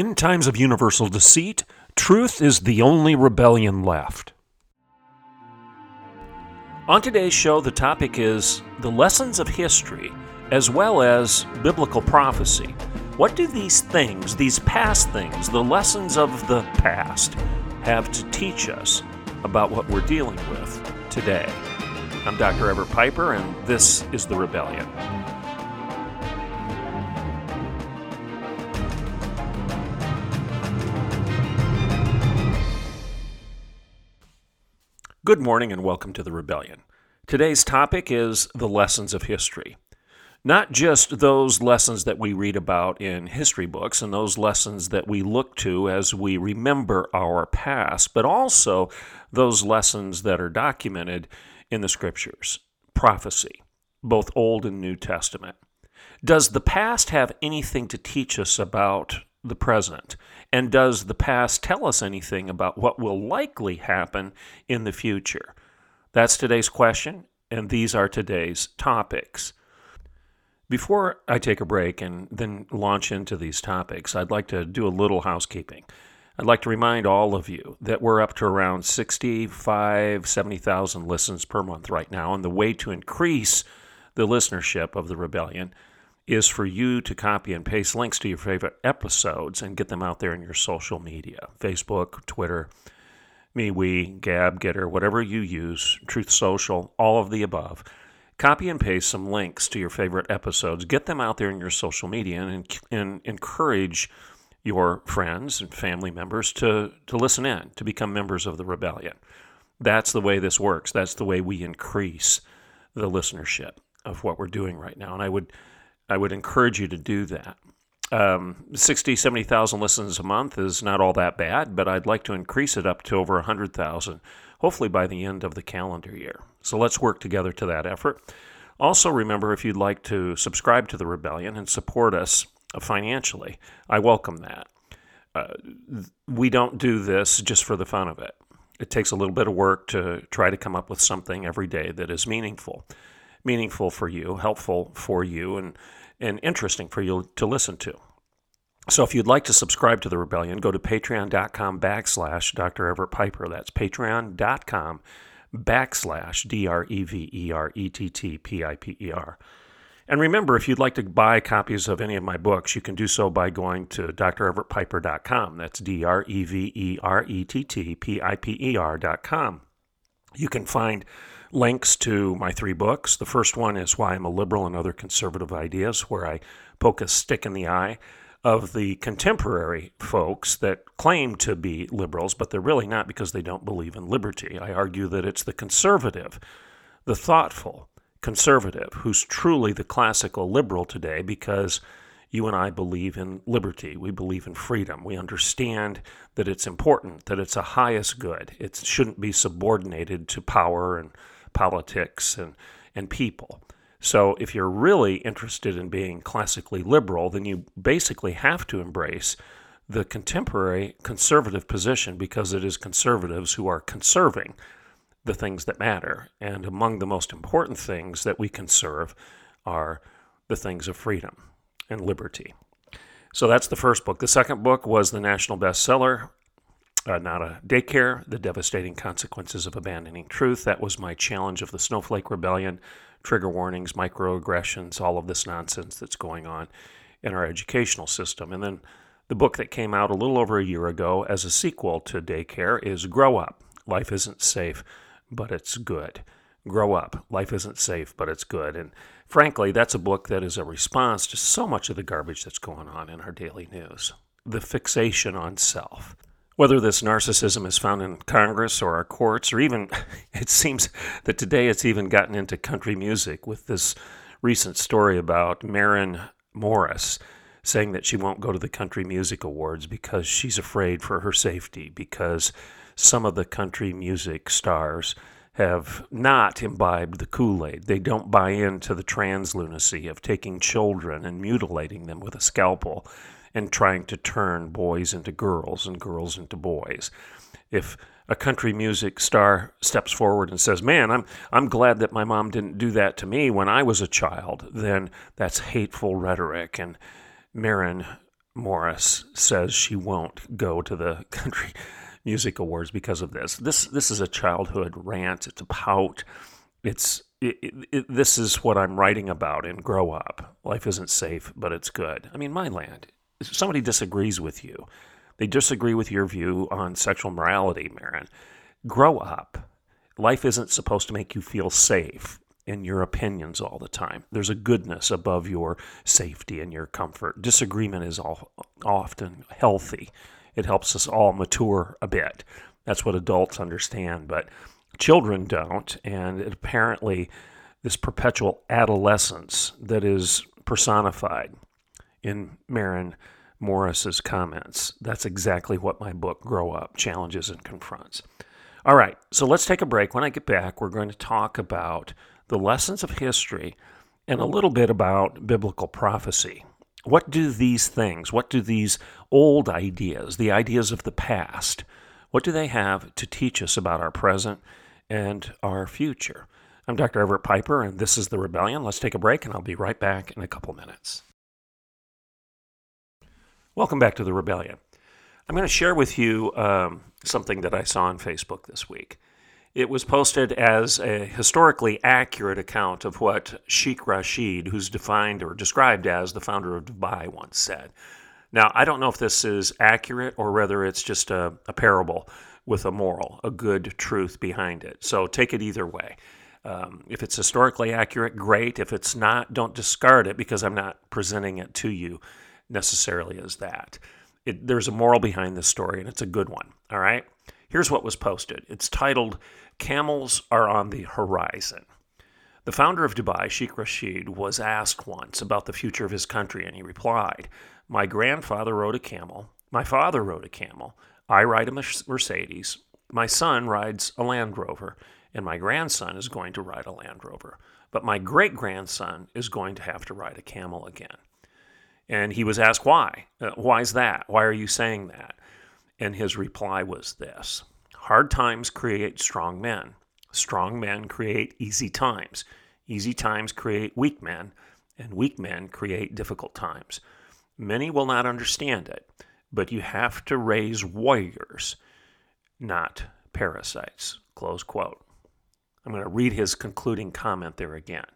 In times of universal deceit, truth is the only rebellion left. On today's show, the topic is the lessons of history as well as biblical prophecy. What do these things, these past things, the lessons of the past, have to teach us about what we're dealing with today? I'm Dr. Everett Piper, and this is The Rebellion. Good morning and welcome to The Rebellion. Today's topic is the lessons of history. Not just those lessons that we read about in history books and those lessons that we look to as we remember our past, but also those lessons that are documented in the scriptures, prophecy, both Old and New Testament. Does the past have anything to teach us about the present? And does the past tell us anything about what will likely happen in the future? That's today's question, and these are today's topics. Before I take a break and then launch into these topics, I'd like to do a little housekeeping. I'd like to remind all of you that we're up to around 65, 70,000 listens per month right now, and the way to increase the listenership of the rebellion is for you to copy and paste links to your favorite episodes and get them out there in your social media Facebook, Twitter, MeWe, Gab, Gettr, whatever you use, Truth Social, all of the above copy and paste some links to your favorite episodes, get them out there in your social media, and, and encourage your friends and family members to, to listen in, to become members of the rebellion. That's the way this works. That's the way we increase the listenership of what we're doing right now. And I would, I would encourage you to do that. Um, 60, 70,000 listens a month is not all that bad, but I'd like to increase it up to over 100,000 hopefully by the end of the calendar year. So let's work together to that effort. Also, remember if you'd like to subscribe to the Rebellion and support us financially, I welcome that. Uh, we don't do this just for the fun of it. It takes a little bit of work to try to come up with something every day that is meaningful, meaningful for you, helpful for you, and, and interesting for you to listen to. So if you'd like to subscribe to the Rebellion, go to patreon.com backslash Dr. Everett Piper. That's patreon.com backslash D-R-E-V-E-R-E-T-T-P-I-P-E-R. And remember, if you'd like to buy copies of any of my books, you can do so by going to dreverettpiper.com. That's D-R-E-V-E-R-E-T-T-P-I-P-E-R.com. You can find links to my three books. The first one is Why I'm a Liberal and Other Conservative Ideas, where I poke a stick in the eye of the contemporary folks that claim to be liberals, but they're really not because they don't believe in liberty. I argue that it's the conservative, the thoughtful conservative, who's truly the classical liberal today because you and I believe in liberty. We believe in freedom. We understand that it's important, that it's a highest good. It shouldn't be subordinated to power and politics and, and people. So, if you're really interested in being classically liberal, then you basically have to embrace the contemporary conservative position because it is conservatives who are conserving the things that matter. And among the most important things that we conserve are the things of freedom and liberty. So that's the first book. The second book was the national bestseller, uh, Not a Daycare The Devastating Consequences of Abandoning Truth. That was my challenge of the Snowflake Rebellion trigger warnings, microaggressions, all of this nonsense that's going on in our educational system. And then the book that came out a little over a year ago as a sequel to Daycare is Grow Up. Life isn't safe, but it's good. Grow Up. Life isn't safe, but it's good. And frankly, that's a book that is a response to so much of the garbage that's going on in our daily news. The fixation on self. Whether this narcissism is found in Congress or our courts, or even it seems that today it's even gotten into country music with this recent story about Maren Morris saying that she won't go to the Country Music Awards because she's afraid for her safety, because some of the country music stars have not imbibed the Kool Aid. They don't buy into the trans lunacy of taking children and mutilating them with a scalpel and trying to turn boys into girls and girls into boys. If a country music star steps forward and says, "Man, I'm I'm glad that my mom didn't do that to me when I was a child," then that's hateful rhetoric. And Maren Morris says she won't go to the country music awards because of this. This this is a childhood rant. It's a pout. It's it, it, it, this is what I'm writing about in Grow Up. Life isn't safe, but it's good. I mean, my land. If somebody disagrees with you, they disagree with your view on sexual morality, Maren. Grow up. Life isn't supposed to make you feel safe in your opinions all the time. There's a goodness above your safety and your comfort. Disagreement is all, often healthy. It helps us all mature a bit. That's what adults understand, but children don't. And apparently, this perpetual adolescence that is personified in Maren Morris's comments. That's exactly what my book, Grow Up, challenges and confronts. All right, so let's take a break. When I get back, we're going to talk about the lessons of history and a little bit about biblical prophecy. What do these things, what do these old ideas, the ideas of the past, what do they have to teach us about our present and our future? I'm Dr. Everett Piper, and this is The Rebellion. Let's take a break, and I'll be right back in a couple minutes. Welcome back to the Rebellion. I'm going to share with you um, something that I saw on Facebook this week. It was posted as a historically accurate account of what Sheikh Rashid, who's defined or described as the founder of Dubai, once said. Now, I don't know if this is accurate or whether it's just a, a parable with a moral, a good truth behind it. So take it either way. Um, if it's historically accurate, great. If it's not, don't discard it because I'm not presenting it to you necessarily as that. It, there's a moral behind this story, and it's a good one. All right. Here's what was posted. It's titled "Camels Are on the Horizon." The founder of Dubai, Sheikh Rashid, was asked once about the future of his country, and he replied, "My grandfather rode a camel. My father rode a camel. I ride a Mercedes. My son rides a Land Rover, and my grandson is going to ride a Land Rover. But my great grandson is going to have to ride a camel again." And he was asked why. Uh, why is that? Why are you saying that? And his reply was this Hard times create strong men. Strong men create easy times. Easy times create weak men. And weak men create difficult times. Many will not understand it, but you have to raise warriors, not parasites. Close quote. I'm going to read his concluding comment there again.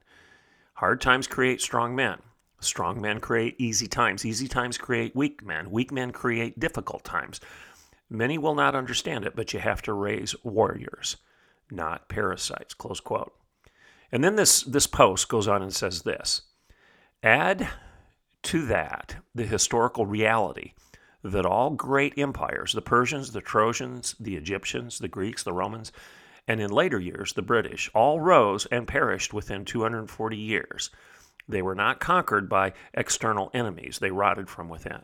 Hard times create strong men. Strong men create easy times. Easy times create weak men. Weak men create difficult times. Many will not understand it, but you have to raise warriors, not parasites. Close quote. And then this, this post goes on and says this Add to that the historical reality that all great empires, the Persians, the Trojans, the Egyptians, the Greeks, the Romans, and in later years the British, all rose and perished within 240 years. They were not conquered by external enemies, they rotted from within.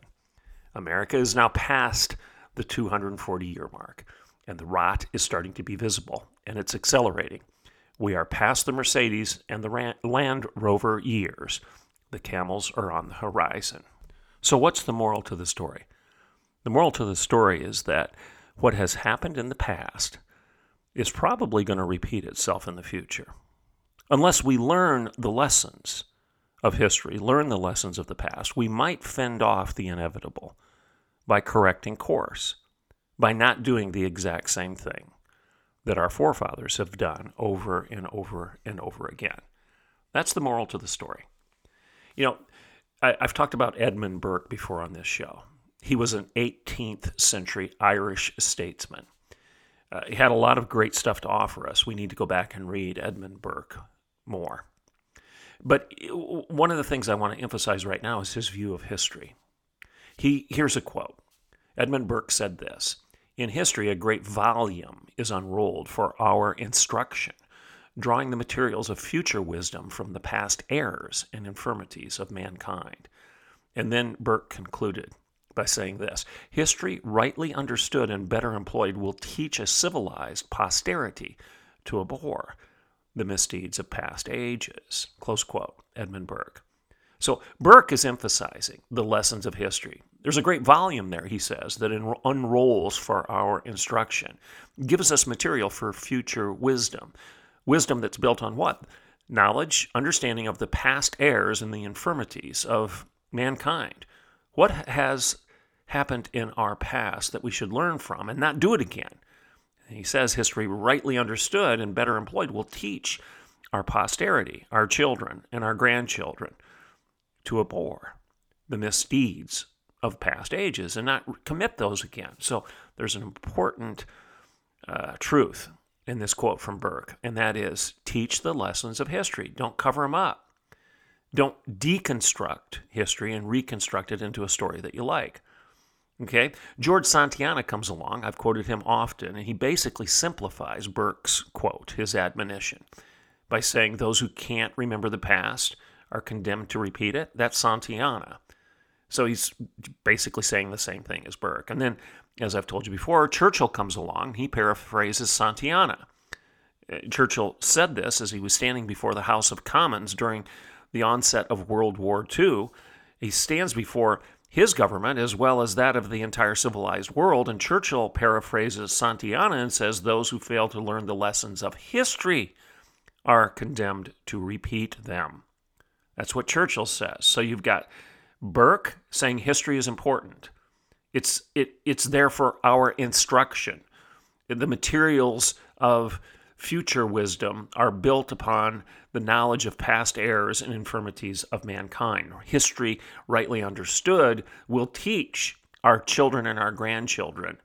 America is now past the 240 year mark, and the rot is starting to be visible, and it's accelerating. We are past the Mercedes and the Land Rover years. The camels are on the horizon. So, what's the moral to the story? The moral to the story is that what has happened in the past is probably going to repeat itself in the future. Unless we learn the lessons of history, learn the lessons of the past, we might fend off the inevitable by correcting course, by not doing the exact same thing that our forefathers have done over and over and over again. That's the moral to the story. You know, I, have talked about Edmund Burke before on this show. He was an 18th century Irish statesman. Uh, he had a lot of great stuff to offer us. We need to go back and read Edmund Burke more. But one of the things I want to emphasize right now is his view of history. He here's a quote. Edmund Burke said this In history, a great volume is unrolled for our instruction, drawing the materials of future wisdom from the past errors and infirmities of mankind. And then Burke concluded by saying this History, rightly understood and better employed, will teach a civilized posterity to abhor the misdeeds of past ages. Close quote, Edmund Burke. So Burke is emphasizing the lessons of history. There's a great volume there, he says, that unrolls for our instruction, gives us material for future wisdom. Wisdom that's built on what? Knowledge, understanding of the past errors and the infirmities of mankind. What has happened in our past that we should learn from and not do it again? He says history, rightly understood and better employed, will teach our posterity, our children, and our grandchildren to abhor the misdeeds of past ages and not commit those again. So there's an important uh, truth in this quote from Burke, and that is teach the lessons of history. Don't cover them up. Don't deconstruct history and reconstruct it into a story that you like. Okay? George Santayana comes along. I've quoted him often, and he basically simplifies Burke's quote, his admonition, by saying those who can't remember the past are condemned to repeat it. That's Santayana. So he's basically saying the same thing as Burke. And then, as I've told you before, Churchill comes along. He paraphrases Santayana. Uh, Churchill said this as he was standing before the House of Commons during the onset of World War II. He stands before his government as well as that of the entire civilized world, and Churchill paraphrases Santayana and says those who fail to learn the lessons of history are condemned to repeat them. That's what Churchill says. So you've got Burke saying history is important. It's it it's there for our instruction. The materials of future wisdom are built upon the knowledge of past errors and infirmities of mankind. History, rightly understood, will teach our children and our grandchildren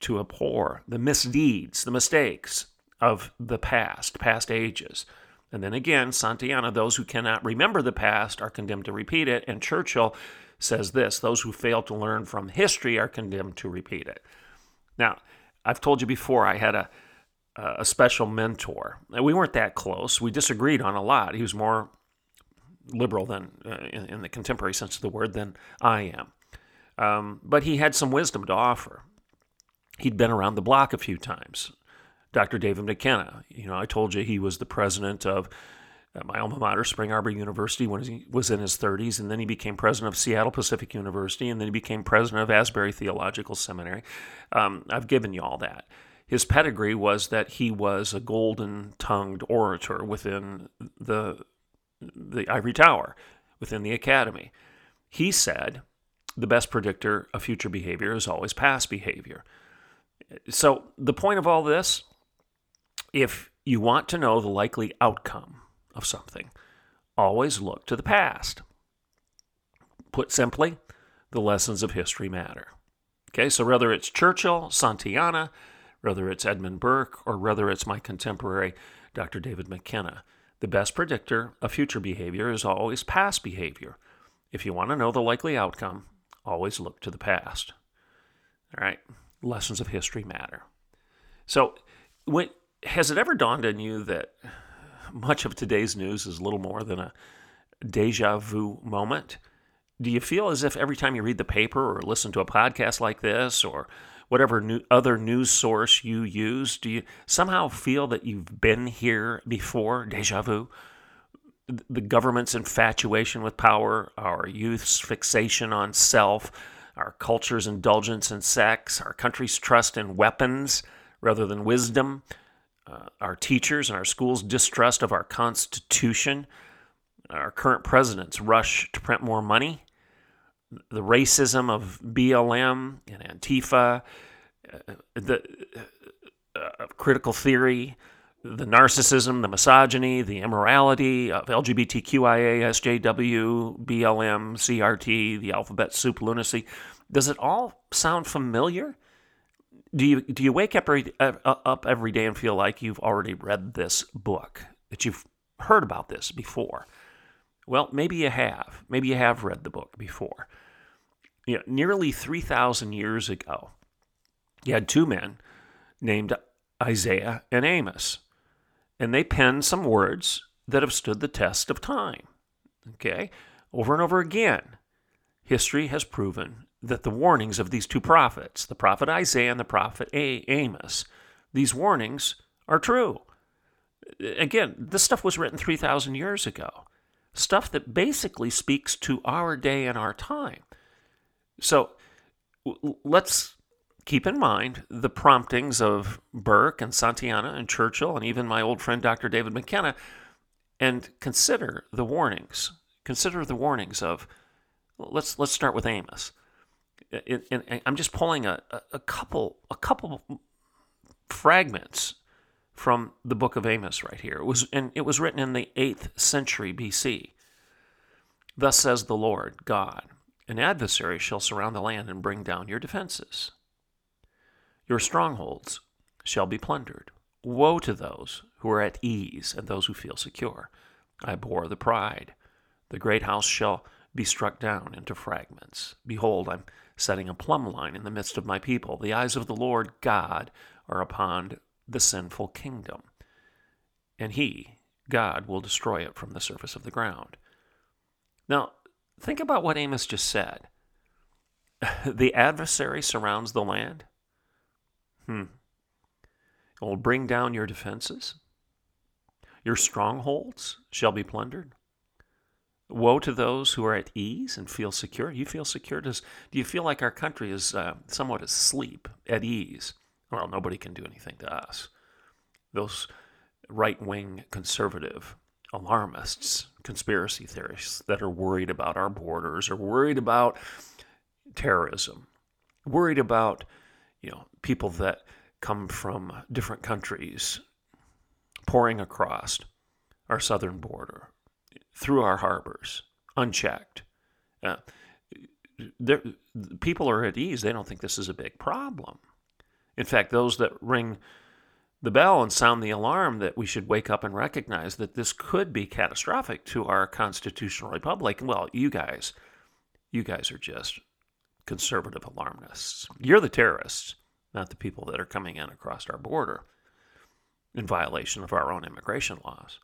to abhor the misdeeds, the mistakes of the past, past ages. And then again, Santayana, those who cannot remember the past are condemned to repeat it. And Churchill says this those who fail to learn from history are condemned to repeat it. Now, I've told you before, I had a a special mentor. We weren't that close. We disagreed on a lot. He was more liberal than, uh, in, in, the contemporary sense of the word, than I am. Um, but he had some wisdom to offer. He'd been around the block a few times. Dr. David McKenna, you know, I told you he was the president of uh, my alma mater, Spring Arbor University, when he was in his 30s, and then he became president of Seattle Pacific University, and then he became president of Asbury Theological Seminary. Um, I've given you all that his pedigree was that he was a golden tongued orator within the, the ivory tower, within the academy. He said the best predictor of future behavior is always past behavior. So, the point of all this if you want to know the likely outcome of something, always look to the past. Put simply, the lessons of history matter. Okay, so whether it's Churchill, Santayana, whether it's Edmund Burke or whether it's my contemporary Dr. David McKenna. The best predictor of future behavior is always past behavior. If you want to know the likely outcome, always look to the past. All right, lessons of history matter. So, when, has it ever dawned on you that much of today's news is little more than a deja vu moment? Do you feel as if every time you read the paper or listen to a podcast like this or whatever new, other news source you use? Do you somehow feel that you've been here before? Deja vu? The government's infatuation with power, our youth's fixation on self, our culture's indulgence in sex, our country's trust in weapons rather than wisdom, uh, our teachers and our schools' distrust of our Constitution, our current president's rush to print more money, the racism of BLM and Antifa, uh, the uh, critical theory, the narcissism, the misogyny, the immorality of LGBTQIA, SJW, BLM, CRT, the alphabet soup lunacy. Does it all sound familiar? Do you do you wake up every, uh, up every day and feel like you've already read this book, that you've heard about this before? Well, maybe you have. Maybe you have read the book before you know, nearly 3,000 years ago, you had two men named Isaiah and Amos, and they penned some words that have stood the test of time. Okay? Over and over again, history has proven that the warnings of these two prophets, the prophet Isaiah and the prophet Amos, these warnings are true. Again, this stuff was written 3,000 years ago. Stuff that basically speaks to our day and our time. So let's keep in mind the promptings of Burke and Santayana and Churchill and even my old friend Dr. David McKenna and consider the warnings. Consider the warnings of let's let's start with Amos. And I'm just pulling a, a couple a couple fragments from the book of Amos right here. It was and it was written in the 8th century BC. Thus says the Lord God, an adversary shall surround the land and bring down your defenses. Your strongholds shall be plundered. Woe to those who are at ease and those who feel secure. I bore the pride. The great house shall be struck down into fragments. Behold, I'm setting a plumb line in the midst of my people. The eyes of the Lord God are upon the sinful kingdom, and he, God, will destroy it from the surface of the ground. Now, think about what Amos just said. the adversary surrounds the land. Hmm. It will bring down your defenses. Your strongholds shall be plundered. Woe to those who are at ease and feel secure. You feel secure? Does, do you feel like our country is uh, somewhat asleep, at ease? Well, nobody can do anything to us. Those right wing conservative alarmists, conspiracy theorists that are worried about our borders, are worried about terrorism, worried about you know people that come from different countries pouring across our southern border through our harbors unchecked. Uh, people are at ease. They don't think this is a big problem. In fact, those that ring the bell and sound the alarm that we should wake up and recognize that this could be catastrophic to our constitutional republic. Well, you guys, you guys are just conservative alarmists. You're the terrorists, not the people that are coming in across our border in violation of our own immigration laws.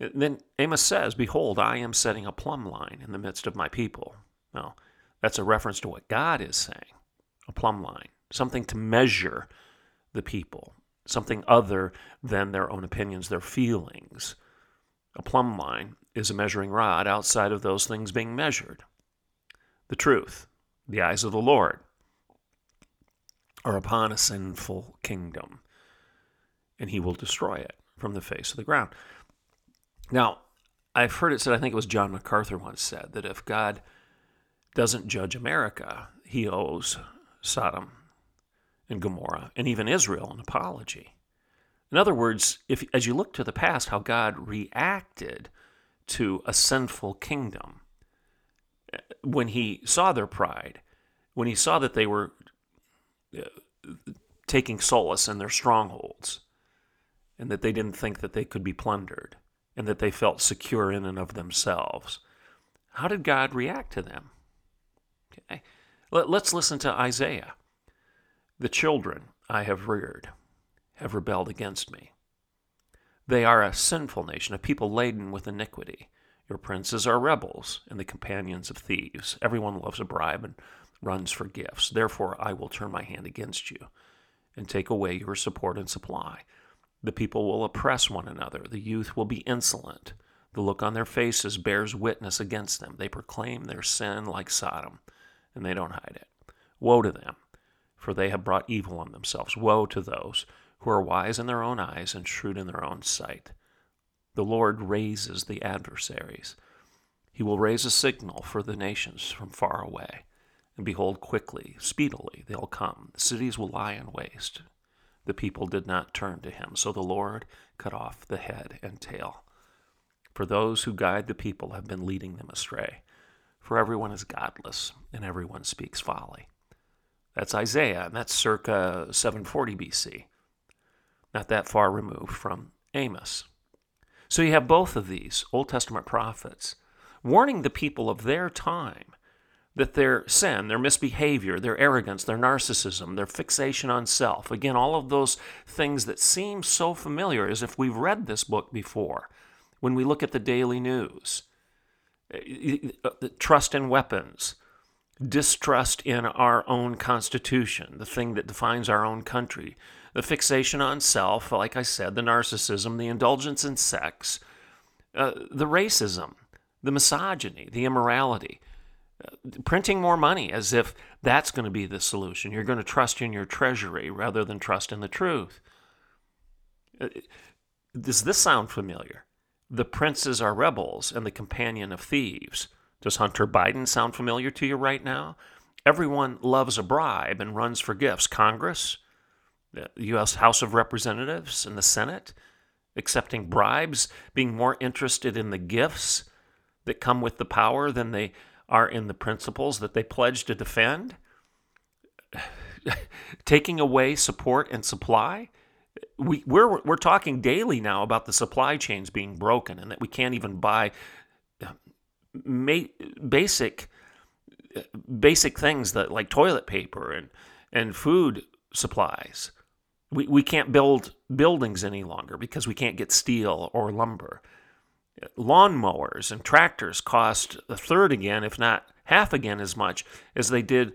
Then Amos says, Behold, I am setting a plumb line in the midst of my people. Now, that's a reference to what God is saying a plumb line, something to measure the people, something other than their own opinions, their feelings. A plumb line is a measuring rod outside of those things being measured. The truth, the eyes of the Lord, are upon a sinful kingdom, and he will destroy it from the face of the ground. Now, I've heard it said, I think it was John MacArthur once said, that if God doesn't judge America, he owes Sodom and Gomorrah and even Israel an apology. In other words, if as you look to the past, how God reacted to a sinful kingdom when he saw their pride, when he saw that they were uh, taking solace in their strongholds, and that they didn't think that they could be plundered and that they felt secure in and of themselves. How did God react to them? Okay. Let, us listen to Isaiah. The children I have reared have rebelled against me. They are a sinful nation, a people laden with iniquity. Your princes are rebels and the companions of thieves. Everyone loves a bribe and runs for gifts. Therefore, I will turn my hand against you and take away your support and supply. The people will oppress one another. The youth will be insolent. The look on their faces bears witness against them. They proclaim their sin like Sodom, and they don't hide it. Woe to them, for they have brought evil on themselves. Woe to those who are wise in their own eyes and shrewd in their own sight. The Lord raises the adversaries. He will raise a signal for the nations from far away. And behold, quickly, speedily, they'll come. The cities will lie in waste the people did not turn to him. So the Lord cut off the head and tail. For those who guide the people have been leading them astray. For everyone is godless, and everyone speaks folly. That's Isaiah, and that's circa 740 BC. Not that far removed from Amos. So you have both of these Old Testament prophets warning the people of their time that their sin, their misbehavior, their arrogance, their narcissism, their fixation on self, again, all of those things that seem so familiar as if we've read this book before, when we look at the daily news, trust in weapons, distrust in our own constitution, the thing that defines our own country, the fixation on self, like I said, the narcissism, the indulgence in sex, uh, the racism, the misogyny, the immorality, uh, printing more money as if that's going to be the solution. You're going to trust in your treasury rather than trust in the truth. Uh, does this sound familiar? The princes are rebels and the companion of thieves. Does Hunter Biden sound familiar to you right now? Everyone loves a bribe and runs for gifts. Congress, the U.S. House of Representatives, and the Senate, accepting bribes, being more interested in the gifts that come with the power than they are in the principles that they pledge to defend. Taking away support and supply. We, we're, we're talking daily now about the supply chains being broken and that we can't even buy um, basic basic things that like toilet paper and and food supplies. We we can't build buildings any longer because we can't get steel or lumber. Lawnmowers and tractors cost a third again, if not half again as much as they did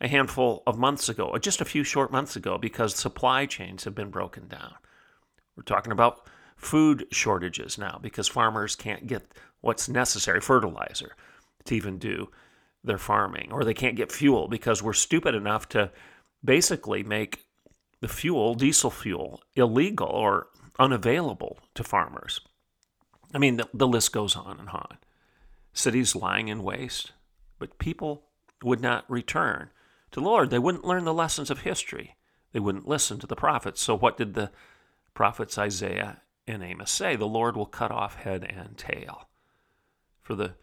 a handful of months ago, or just a few short months ago, because supply chains have been broken down. We're talking about food shortages now because farmers can't get what's necessary, fertilizer, to even do their farming. Or they can't get fuel because we're stupid enough to basically make the fuel, diesel fuel, illegal or unavailable to farmers. I mean, the, the list goes on and on. Cities lying in waste, but people would not return to the Lord. They wouldn't learn the lessons of history. They wouldn't listen to the prophets. So, what did the prophets Isaiah and Amos say? The Lord will cut off head and tail for the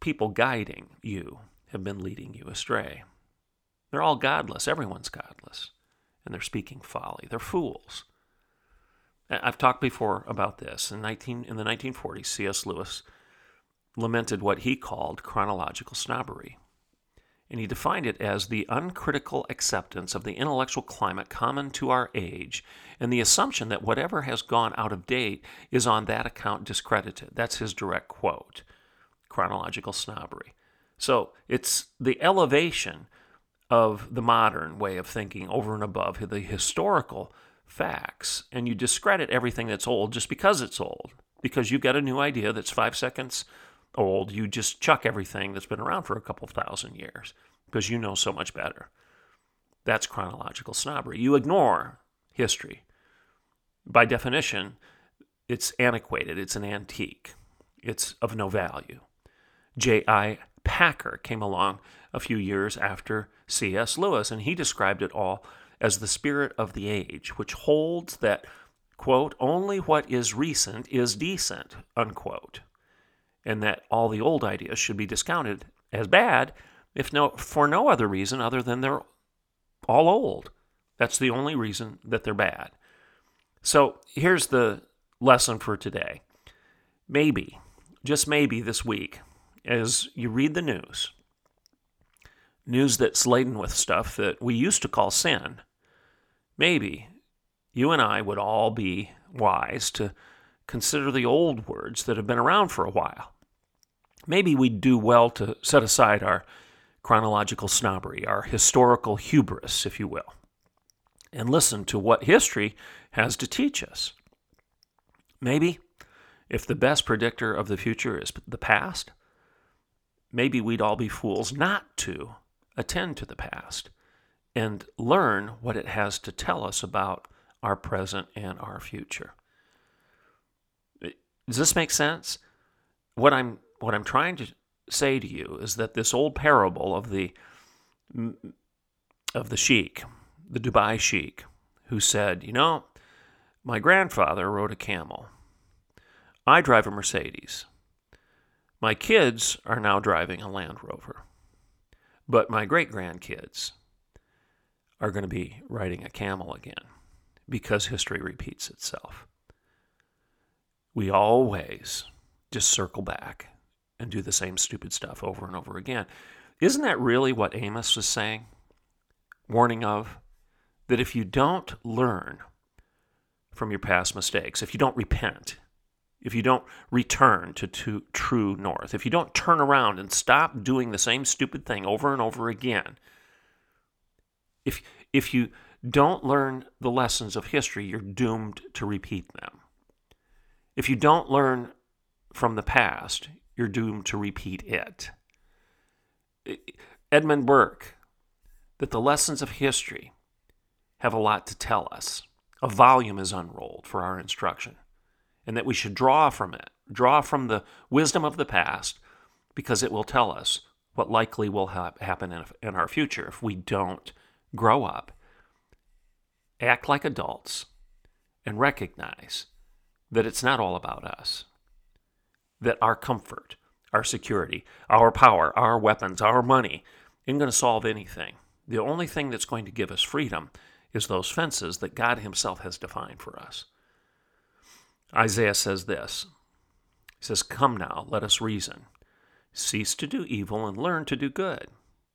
people guiding you have been leading you astray. They're all godless. Everyone's godless. And they're speaking folly. They're fools. I've talked before about this. In, 19, in the 1940s, C.S. Lewis lamented what he called chronological snobbery. And he defined it as the uncritical acceptance of the intellectual climate common to our age and the assumption that whatever has gone out of date is on that account discredited. That's his direct quote chronological snobbery. So it's the elevation of the modern way of thinking over and above the historical facts, and you discredit everything that's old just because it's old. Because you've got a new idea that's five seconds old, you just chuck everything that's been around for a couple thousand years because you know so much better. That's chronological snobbery. You ignore history. By definition, it's antiquated, it's an antique, it's of no value. J.I. Packer came along a few years after C.S. Lewis, and he described it all as the spirit of the age, which holds that, quote, only what is recent is decent, unquote, and that all the old ideas should be discounted as bad, if no, for no other reason other than they're all old. That's the only reason that they're bad. So here's the lesson for today. Maybe, just maybe this week, as you read the news, news that's laden with stuff that we used to call sin, maybe you and I would all be wise to consider the old words that have been around for a while. Maybe we'd do well to set aside our chronological snobbery, our historical hubris, if you will, and listen to what history has to teach us. Maybe, if the best predictor of the future is the past, maybe we'd all be fools not to attend to the past and learn what it has to tell us about our present and our future. Does this make sense? What I'm what I'm trying to say to you is that this old parable of the of the sheik, the Dubai sheik, who said, "You know, my grandfather rode a camel. I drive a Mercedes. My kids are now driving a Land Rover. But my great grandkids are going to be riding a camel again because history repeats itself. We always just circle back and do the same stupid stuff over and over again. Isn't that really what Amos was saying? Warning of that if you don't learn from your past mistakes, if you don't repent, if you don't return to, true north, if you don't turn around and stop doing the same stupid thing over and over again, if, if you don't learn the lessons of history, you're doomed to repeat them. If you don't learn from the past, you're doomed to repeat it. Edmund Burke, that the lessons of history have a lot to tell us. A volume is unrolled for our instruction, and that we should draw from it, draw from the wisdom of the past, because it will tell us what likely will ha- happen in, in our future if we don't grow up, act like adults, and recognize that it's not all about us, that our comfort, our security, our power, our weapons, our money isn't going to solve anything. The only thing that's going to give us freedom is those fences that God Himself has defined for us. Isaiah says this He says, Come now, let us reason. Cease to do evil and learn to do good.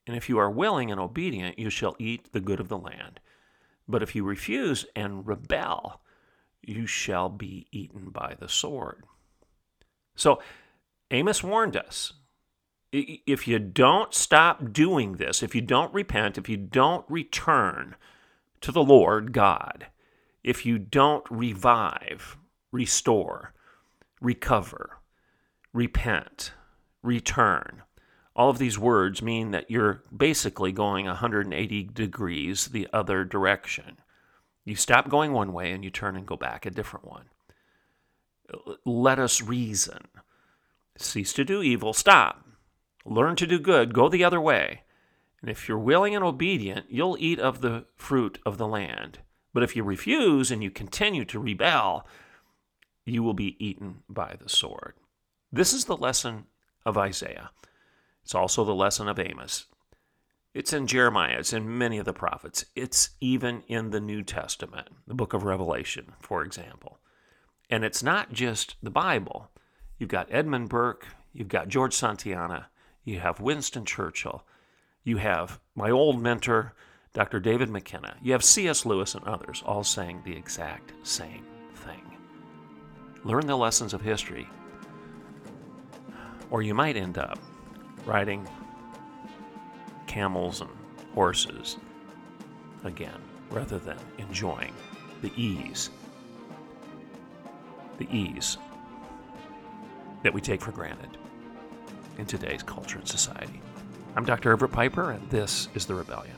And if you are willing and obedient, you shall eat the good of the land. But if you refuse and rebel, you shall be eaten by the sword. So Amos warned us if you don't stop doing this, if you don't repent, if you don't return to the Lord God, if you don't revive, restore, recover, repent, return, all of these words mean that you're basically going 180 degrees the other direction. You stop going one way and you turn and go back a different one. Let us reason. Cease to do evil, stop. Learn to do good, go the other way. And if you're willing and obedient, you'll eat of the fruit of the land. But if you refuse and you continue to rebel, you will be eaten by the sword. This is the lesson of Isaiah. It's also the lesson of Amos. It's in Jeremiah, it's in many of the prophets. It's even in the New Testament, the book of Revelation, for example. And it's not just the Bible. You've got Edmund Burke, you've got George Santayana, you have Winston Churchill, you have my old mentor, Dr. David McKenna, you have C.S. Lewis and others all saying the exact same thing. Learn the lessons of history, or you might end up riding camels and horses again, rather than enjoying the ease, the ease that we take for granted in today's culture and society. I'm Dr. Everett Piper, and this is The Rebellion.